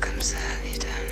Comme ça, évidemment.